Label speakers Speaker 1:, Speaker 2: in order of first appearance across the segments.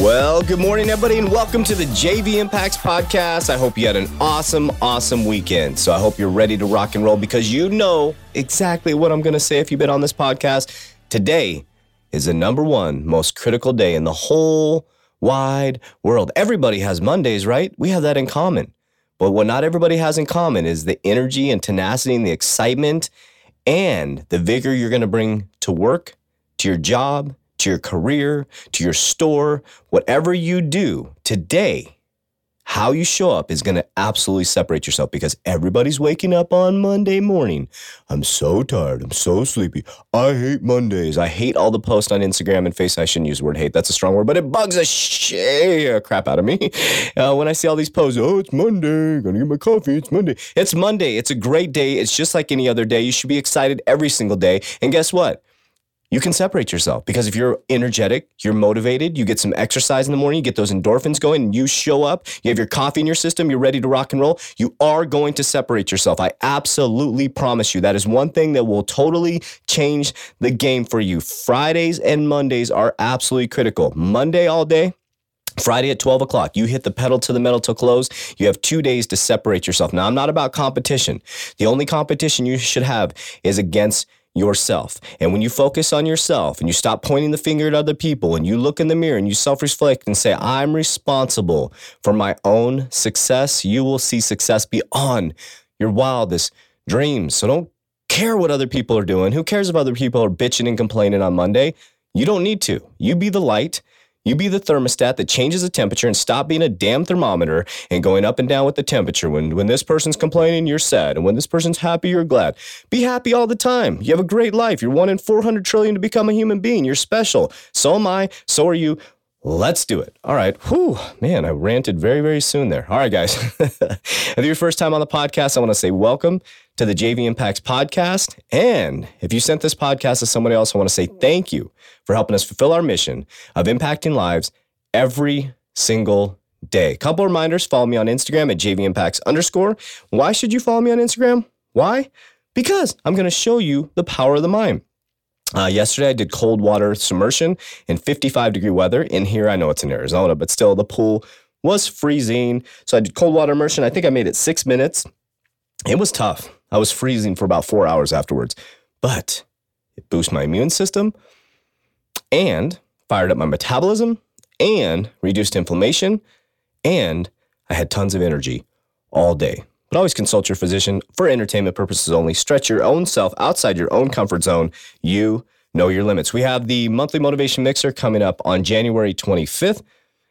Speaker 1: Well, good morning, everybody, and welcome to the JV Impacts Podcast. I hope you had an awesome, awesome weekend. So I hope you're ready to rock and roll because you know exactly what I'm going to say if you've been on this podcast. Today is the number one most critical day in the whole wide world. Everybody has Mondays, right? We have that in common. But what not everybody has in common is the energy and tenacity and the excitement and the vigor you're going to bring to work, to your job, to your career, to your store, whatever you do today, how you show up is going to absolutely separate yourself because everybody's waking up on Monday morning. I'm so tired. I'm so sleepy. I hate Mondays. I hate all the posts on Instagram and Face. I shouldn't use the word hate. That's a strong word, but it bugs the shit crap out of me uh, when I see all these posts. Oh, it's Monday. Gonna get my coffee. It's Monday. It's Monday. It's a great day. It's just like any other day. You should be excited every single day. And guess what? You can separate yourself because if you're energetic, you're motivated, you get some exercise in the morning, you get those endorphins going, and you show up, you have your coffee in your system, you're ready to rock and roll, you are going to separate yourself. I absolutely promise you. That is one thing that will totally change the game for you. Fridays and Mondays are absolutely critical. Monday all day, Friday at 12 o'clock, you hit the pedal to the metal to close. You have two days to separate yourself. Now, I'm not about competition. The only competition you should have is against yourself. And when you focus on yourself and you stop pointing the finger at other people and you look in the mirror and you self reflect and say, I'm responsible for my own success, you will see success beyond your wildest dreams. So don't care what other people are doing. Who cares if other people are bitching and complaining on Monday? You don't need to. You be the light you be the thermostat that changes the temperature and stop being a damn thermometer and going up and down with the temperature. When when this person's complaining, you're sad. And when this person's happy, you're glad. Be happy all the time. You have a great life. You're one in 400 trillion to become a human being. You're special. So am I. So are you. Let's do it. All right. Whew, man, I ranted very, very soon there. All right, guys. if you're your first time on the podcast, I want to say welcome to the JV Impacts podcast. And if you sent this podcast to somebody else, I want to say thank you for helping us fulfill our mission of impacting lives every single day. Couple reminders follow me on Instagram at JV Impacts underscore. Why should you follow me on Instagram? Why? Because I'm going to show you the power of the mind. Uh, yesterday, I did cold water submersion in 55 degree weather. In here, I know it's in Arizona, but still, the pool was freezing. So I did cold water immersion. I think I made it six minutes. It was tough. I was freezing for about four hours afterwards, but it boosted my immune system and fired up my metabolism and reduced inflammation. And I had tons of energy all day. But always consult your physician for entertainment purposes only. Stretch your own self outside your own comfort zone. You know your limits. We have the monthly motivation mixer coming up on January 25th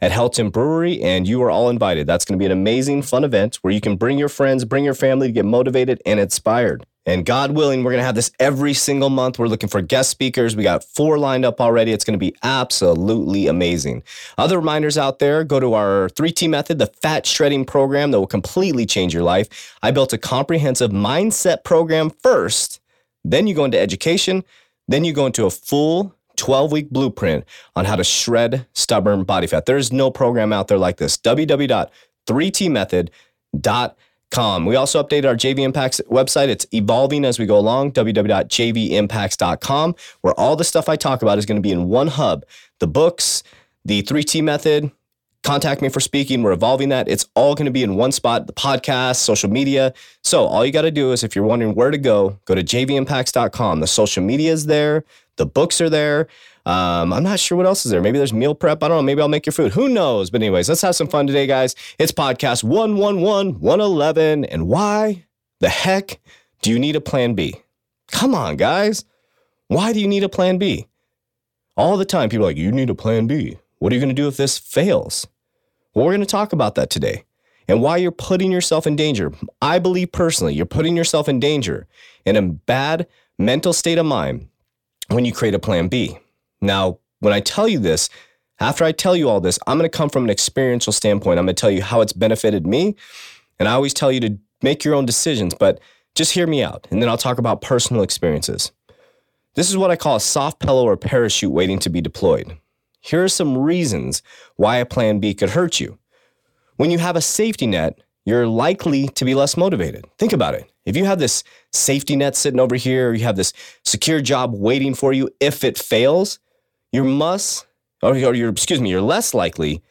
Speaker 1: at Helton Brewery, and you are all invited. That's going to be an amazing, fun event where you can bring your friends, bring your family to get motivated and inspired. And God willing, we're going to have this every single month. We're looking for guest speakers. We got four lined up already. It's going to be absolutely amazing. Other reminders out there go to our 3T method, the fat shredding program that will completely change your life. I built a comprehensive mindset program first, then you go into education, then you go into a full 12 week blueprint on how to shred stubborn body fat. There is no program out there like this. www.3tmethod.com Com. We also updated our JV Impacts website. It's evolving as we go along, www.jvimpacts.com, where all the stuff I talk about is going to be in one hub. The books, the 3T method, contact me for speaking. We're evolving that. It's all going to be in one spot the podcast, social media. So, all you got to do is if you're wondering where to go, go to jvimpacts.com. The social media is there, the books are there. Um, I'm not sure what else is there. Maybe there's meal prep. I don't know. Maybe I'll make your food. Who knows? But, anyways, let's have some fun today, guys. It's podcast 111, 111. And why the heck do you need a plan B? Come on, guys. Why do you need a plan B? All the time, people are like, you need a plan B. What are you going to do if this fails? Well, we're going to talk about that today and why you're putting yourself in danger. I believe personally, you're putting yourself in danger in a bad mental state of mind when you create a plan B. Now, when I tell you this, after I tell you all this, I'm going to come from an experiential standpoint. I'm going to tell you how it's benefited me. And I always tell you to make your own decisions, but just hear me out. And then I'll talk about personal experiences. This is what I call a soft pillow or parachute waiting to be deployed. Here are some reasons why a plan B could hurt you. When you have a safety net, you're likely to be less motivated. Think about it. If you have this safety net sitting over here, or you have this secure job waiting for you, if it fails, you must, or you're, excuse me, you're less likely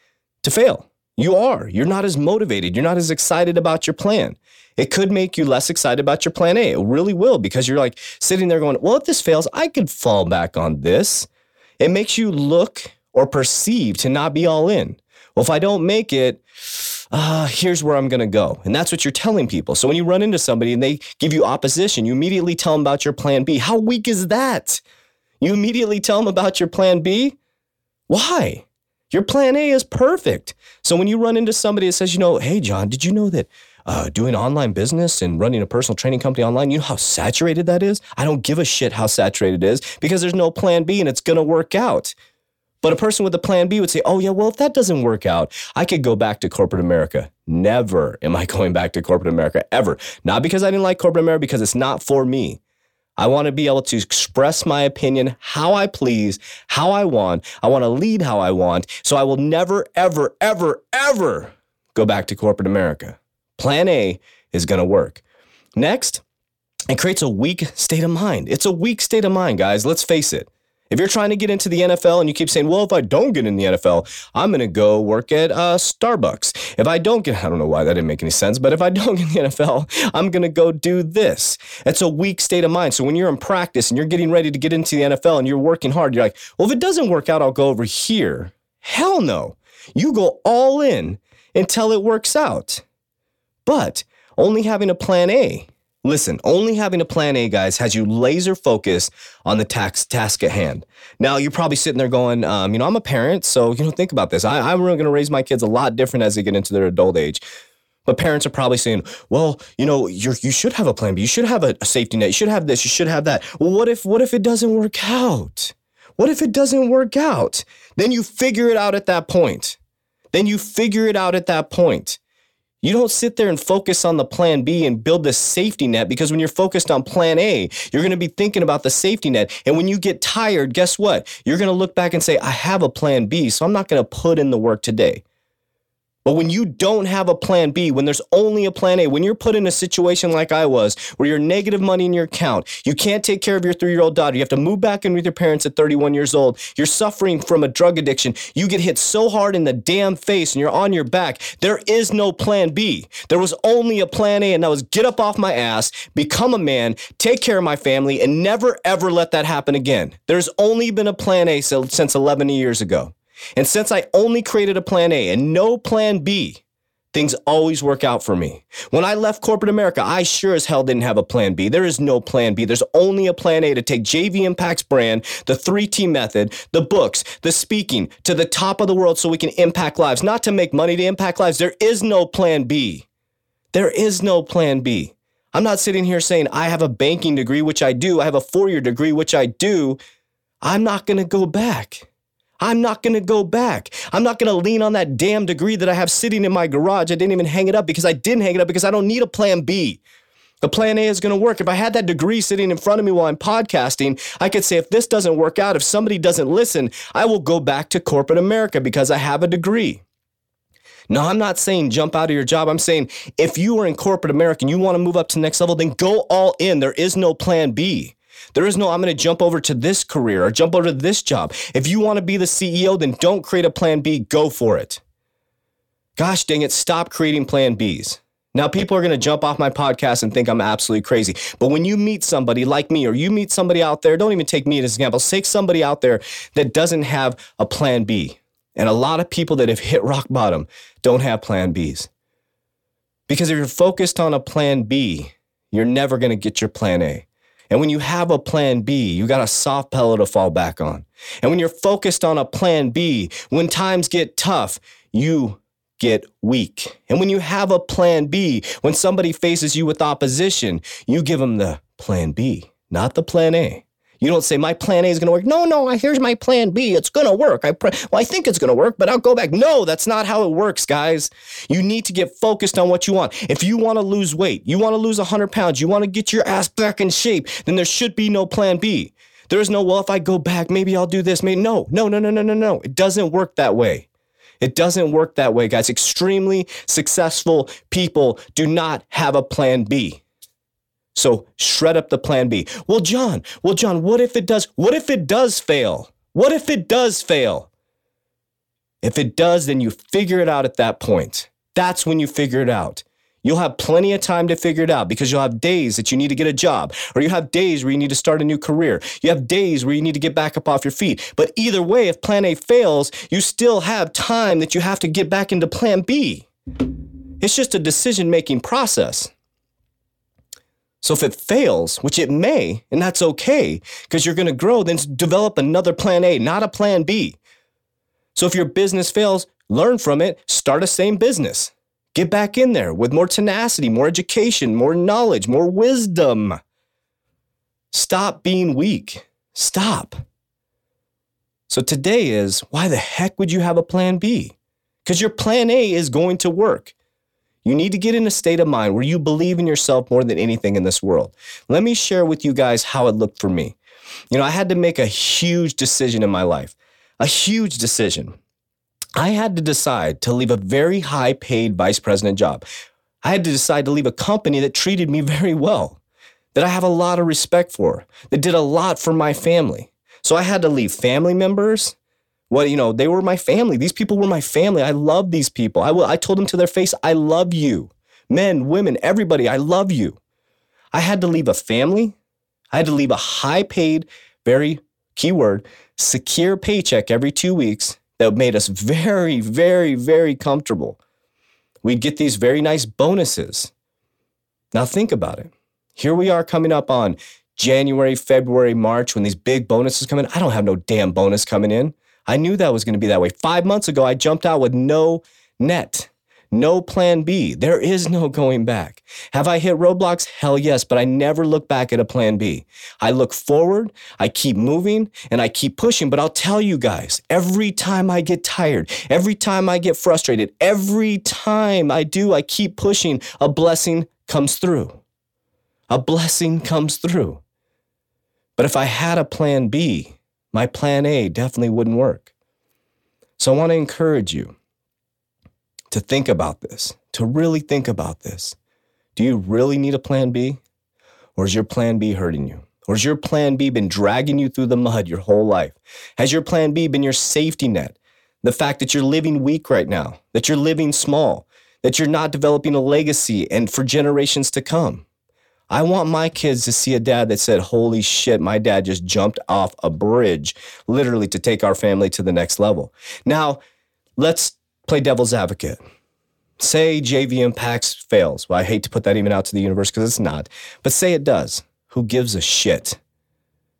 Speaker 1: to fail. You are. You're not as motivated. You're not as excited about your plan. It could make you less excited about your plan A. It really will because you're like sitting there going, well, if this fails, I could fall back on this. It makes you look or perceive to not be all in. Well, if I don't make it, uh, here's where I'm going to go. And that's what you're telling people. So when you run into somebody and they give you opposition, you immediately tell them about your plan B. How weak is that? You immediately tell them about your plan B? Why? Your plan A is perfect. So when you run into somebody that says, you know, hey, John, did you know that uh, doing online business and running a personal training company online, you know how saturated that is? I don't give a shit how saturated it is because there's no plan B and it's going to work out. But a person with a plan B would say, oh, yeah, well, if that doesn't work out, I could go back to corporate America. Never am I going back to corporate America, ever. Not because I didn't like corporate America, because it's not for me. I want to be able to express my opinion how I please, how I want. I want to lead how I want. So I will never, ever, ever, ever go back to corporate America. Plan A is going to work. Next, it creates a weak state of mind. It's a weak state of mind, guys. Let's face it. If you're trying to get into the NFL and you keep saying, well, if I don't get in the NFL, I'm going to go work at uh, Starbucks. If I don't get, I don't know why that didn't make any sense, but if I don't get in the NFL, I'm going to go do this. It's a weak state of mind. So when you're in practice and you're getting ready to get into the NFL and you're working hard, you're like, well, if it doesn't work out, I'll go over here. Hell no. You go all in until it works out. But only having a plan A Listen, only having a plan A, guys, has you laser focused on the tax task at hand. Now, you're probably sitting there going, um, you know, I'm a parent, so you know, think about this. I, I'm really going to raise my kids a lot different as they get into their adult age. But parents are probably saying, well, you know, you you should have a plan B. You should have a, a safety net. You should have this. You should have that. Well, what if what if it doesn't work out? What if it doesn't work out? Then you figure it out at that point. Then you figure it out at that point. You don't sit there and focus on the plan B and build the safety net because when you're focused on plan A, you're going to be thinking about the safety net. And when you get tired, guess what? You're going to look back and say, I have a plan B, so I'm not going to put in the work today. But when you don't have a plan B, when there's only a plan A, when you're put in a situation like I was, where you're negative money in your account, you can't take care of your three year old daughter, you have to move back in with your parents at 31 years old, you're suffering from a drug addiction, you get hit so hard in the damn face and you're on your back, there is no plan B. There was only a plan A, and that was get up off my ass, become a man, take care of my family, and never ever let that happen again. There's only been a plan A since 11 years ago. And since I only created a plan A and no plan B, things always work out for me. When I left corporate America, I sure as hell didn't have a plan B. There is no plan B. There's only a plan A to take JV Impact's brand, the 3T method, the books, the speaking to the top of the world so we can impact lives, not to make money to impact lives. There is no plan B. There is no plan B. I'm not sitting here saying I have a banking degree, which I do. I have a four year degree, which I do. I'm not going to go back. I'm not going to go back. I'm not going to lean on that damn degree that I have sitting in my garage. I didn't even hang it up because I didn't hang it up because I don't need a plan B. The plan A is going to work. If I had that degree sitting in front of me while I'm podcasting, I could say, if this doesn't work out, if somebody doesn't listen, I will go back to corporate America because I have a degree. No, I'm not saying jump out of your job. I'm saying if you are in corporate America and you want to move up to the next level, then go all in. There is no plan B. There is no, I'm going to jump over to this career or jump over to this job. If you want to be the CEO, then don't create a plan B. Go for it. Gosh dang it, stop creating plan Bs. Now, people are going to jump off my podcast and think I'm absolutely crazy. But when you meet somebody like me, or you meet somebody out there, don't even take me as an example, take somebody out there that doesn't have a plan B. And a lot of people that have hit rock bottom don't have plan Bs. Because if you're focused on a plan B, you're never going to get your plan A. And when you have a plan B, you got a soft pillow to fall back on. And when you're focused on a plan B, when times get tough, you get weak. And when you have a plan B, when somebody faces you with opposition, you give them the plan B, not the plan A. You don't say, my plan A is going to work. No, no, here's my plan B. It's going to work. I well, I think it's going to work, but I'll go back. No, that's not how it works, guys. You need to get focused on what you want. If you want to lose weight, you want to lose 100 pounds, you want to get your ass back in shape, then there should be no plan B. There's no, well, if I go back, maybe I'll do this. Maybe no, no, no, no, no, no, no. It doesn't work that way. It doesn't work that way, guys. Extremely successful people do not have a plan B. So shred up the plan B. Well, John, well, John, what if it does? What if it does fail? What if it does fail? If it does, then you figure it out at that point. That's when you figure it out. You'll have plenty of time to figure it out because you'll have days that you need to get a job, or you have days where you need to start a new career. You have days where you need to get back up off your feet. But either way, if plan A fails, you still have time that you have to get back into plan B. It's just a decision making process. So if it fails, which it may, and that's okay, because you're going to grow, then develop another plan A, not a plan B. So if your business fails, learn from it, start a same business. Get back in there with more tenacity, more education, more knowledge, more wisdom. Stop being weak. Stop. So today is why the heck would you have a plan B? Because your plan A is going to work. You need to get in a state of mind where you believe in yourself more than anything in this world. Let me share with you guys how it looked for me. You know, I had to make a huge decision in my life, a huge decision. I had to decide to leave a very high paid vice president job. I had to decide to leave a company that treated me very well, that I have a lot of respect for, that did a lot for my family. So I had to leave family members. Well, you know, they were my family. These people were my family. I love these people. I, will, I told them to their face, I love you. Men, women, everybody, I love you. I had to leave a family. I had to leave a high paid, very keyword, secure paycheck every two weeks that made us very, very, very comfortable. We'd get these very nice bonuses. Now, think about it. Here we are coming up on January, February, March when these big bonuses come in. I don't have no damn bonus coming in. I knew that was going to be that way. Five months ago, I jumped out with no net no plan B. There is no going back. Have I hit roadblocks? Hell yes, but I never look back at a plan B. I look forward, I keep moving, and I keep pushing. But I'll tell you guys, every time I get tired, every time I get frustrated, every time I do, I keep pushing, a blessing comes through. A blessing comes through. But if I had a plan B, my plan A definitely wouldn't work. So I want to encourage you to think about this, to really think about this. Do you really need a plan B? Or is your plan B hurting you? Or has your plan B been dragging you through the mud your whole life? Has your plan B been your safety net? The fact that you're living weak right now, that you're living small, that you're not developing a legacy and for generations to come. I want my kids to see a dad that said, Holy shit, my dad just jumped off a bridge, literally to take our family to the next level. Now, let's play devil's advocate. Say JV Impacts fails. Well, I hate to put that even out to the universe because it's not, but say it does. Who gives a shit?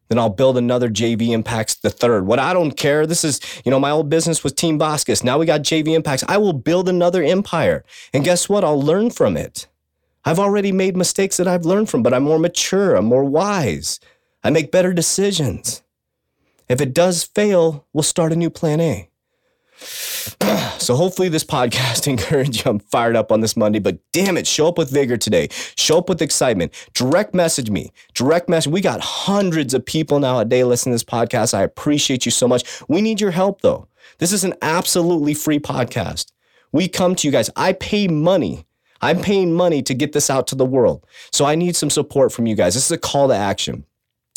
Speaker 1: Then I'll build another JV Impacts the third. What I don't care. This is, you know, my old business was Team Vasquez. Now we got JV Impacts. I will build another empire. And guess what? I'll learn from it. I've already made mistakes that I've learned from, but I'm more mature. I'm more wise. I make better decisions. If it does fail, we'll start a new plan A. so hopefully this podcast encouraged you. I'm fired up on this Monday, but damn it, show up with vigor today. Show up with excitement. Direct message me. Direct message. We got hundreds of people now a day listening to this podcast. I appreciate you so much. We need your help though. This is an absolutely free podcast. We come to you guys. I pay money. I'm paying money to get this out to the world. So I need some support from you guys. This is a call to action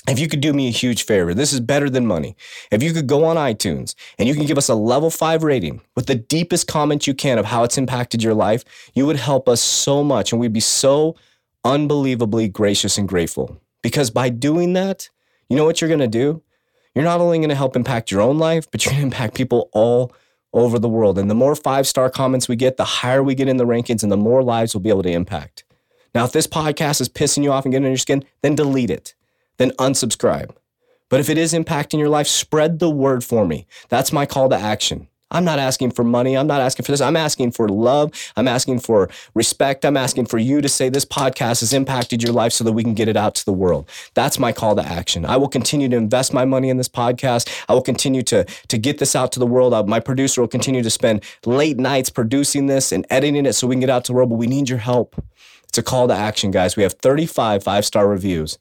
Speaker 1: if you could do me a huge favor, this is better than money. If you could go on iTunes and you can give us a level five rating with the deepest comment you can of how it's impacted your life, you would help us so much and we'd be so unbelievably gracious and grateful. Because by doing that, you know what you're going to do? You're not only going to help impact your own life, but you're going to impact people all over the world. And the more five star comments we get, the higher we get in the rankings and the more lives we'll be able to impact. Now, if this podcast is pissing you off and getting under your skin, then delete it then unsubscribe. But if it is impacting your life, spread the word for me. That's my call to action. I'm not asking for money. I'm not asking for this. I'm asking for love. I'm asking for respect. I'm asking for you to say this podcast has impacted your life so that we can get it out to the world. That's my call to action. I will continue to invest my money in this podcast. I will continue to, to get this out to the world. Uh, my producer will continue to spend late nights producing this and editing it so we can get out to the world, but we need your help. It's a call to action, guys. We have 35 five star reviews.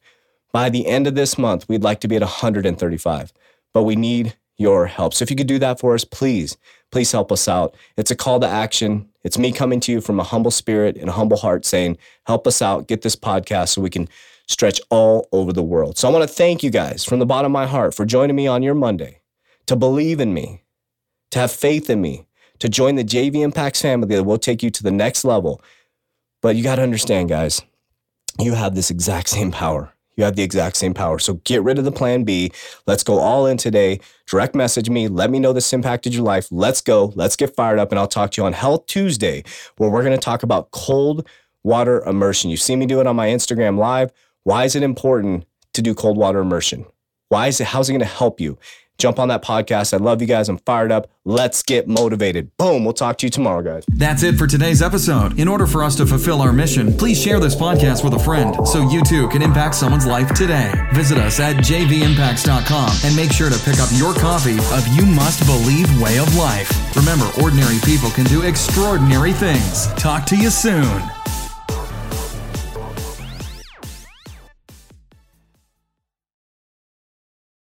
Speaker 1: By the end of this month, we'd like to be at 135, but we need your help. So if you could do that for us, please, please help us out. It's a call to action. It's me coming to you from a humble spirit and a humble heart saying, help us out, get this podcast so we can stretch all over the world. So I want to thank you guys from the bottom of my heart for joining me on your Monday, to believe in me, to have faith in me, to join the JV Impacts family that will take you to the next level. But you got to understand, guys, you have this exact same power. You have the exact same power. So get rid of the plan B. Let's go all in today. Direct message me. Let me know this impacted your life. Let's go. Let's get fired up. And I'll talk to you on Health Tuesday, where we're going to talk about cold water immersion. You see me do it on my Instagram live. Why is it important to do cold water immersion? Why is it, how's it going to help you? Jump on that podcast. I love you guys. I'm fired up. Let's get motivated. Boom. We'll talk to you tomorrow, guys.
Speaker 2: That's it for today's episode. In order for us to fulfill our mission, please share this podcast with a friend so you too can impact someone's life today. Visit us at jvimpacts.com and make sure to pick up your copy of You Must Believe Way of Life. Remember, ordinary people can do extraordinary things. Talk to you soon.